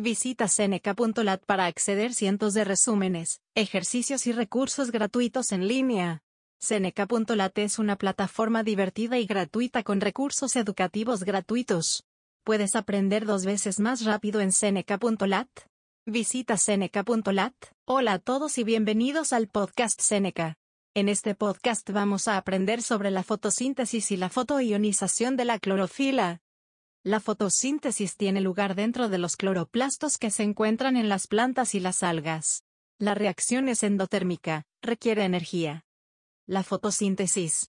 Visita Seneca.lat para acceder cientos de resúmenes, ejercicios y recursos gratuitos en línea. Seneca.lat es una plataforma divertida y gratuita con recursos educativos gratuitos. Puedes aprender dos veces más rápido en Seneca.lat. Visita Seneca.lat. Hola a todos y bienvenidos al podcast Seneca. En este podcast vamos a aprender sobre la fotosíntesis y la fotoionización de la clorofila. La fotosíntesis tiene lugar dentro de los cloroplastos que se encuentran en las plantas y las algas. La reacción es endotérmica, requiere energía. La fotosíntesis.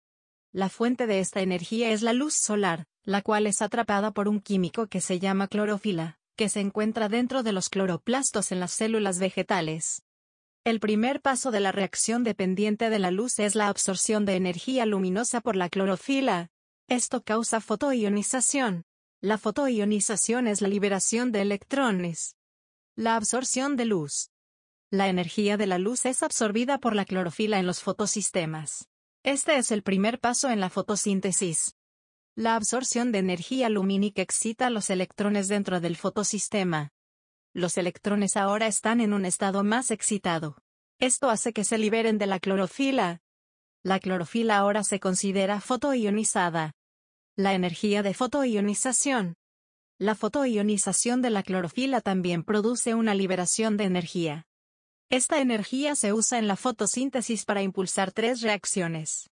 La fuente de esta energía es la luz solar, la cual es atrapada por un químico que se llama clorofila, que se encuentra dentro de los cloroplastos en las células vegetales. El primer paso de la reacción dependiente de la luz es la absorción de energía luminosa por la clorofila. Esto causa fotoionización. La fotoionización es la liberación de electrones. La absorción de luz. La energía de la luz es absorbida por la clorofila en los fotosistemas. Este es el primer paso en la fotosíntesis. La absorción de energía lumínica excita los electrones dentro del fotosistema. Los electrones ahora están en un estado más excitado. Esto hace que se liberen de la clorofila. La clorofila ahora se considera fotoionizada. La energía de fotoionización. La fotoionización de la clorofila también produce una liberación de energía. Esta energía se usa en la fotosíntesis para impulsar tres reacciones.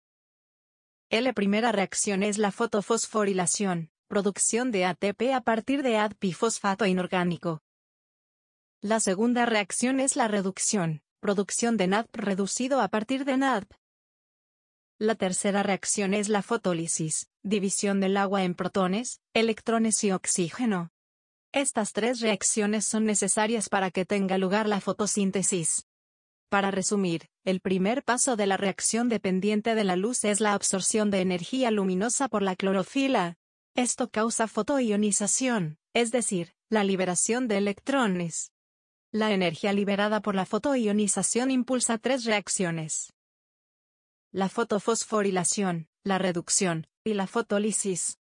La primera reacción es la fotofosforilación, producción de ATP a partir de ADP-fosfato inorgánico. La segunda reacción es la reducción, producción de NADP reducido a partir de NADP. La tercera reacción es la fotólisis, división del agua en protones, electrones y oxígeno. Estas tres reacciones son necesarias para que tenga lugar la fotosíntesis. Para resumir, el primer paso de la reacción dependiente de la luz es la absorción de energía luminosa por la clorofila. Esto causa fotoionización, es decir, la liberación de electrones. La energía liberada por la fotoionización impulsa tres reacciones la fotofosforilación, la reducción, y la fotólisis.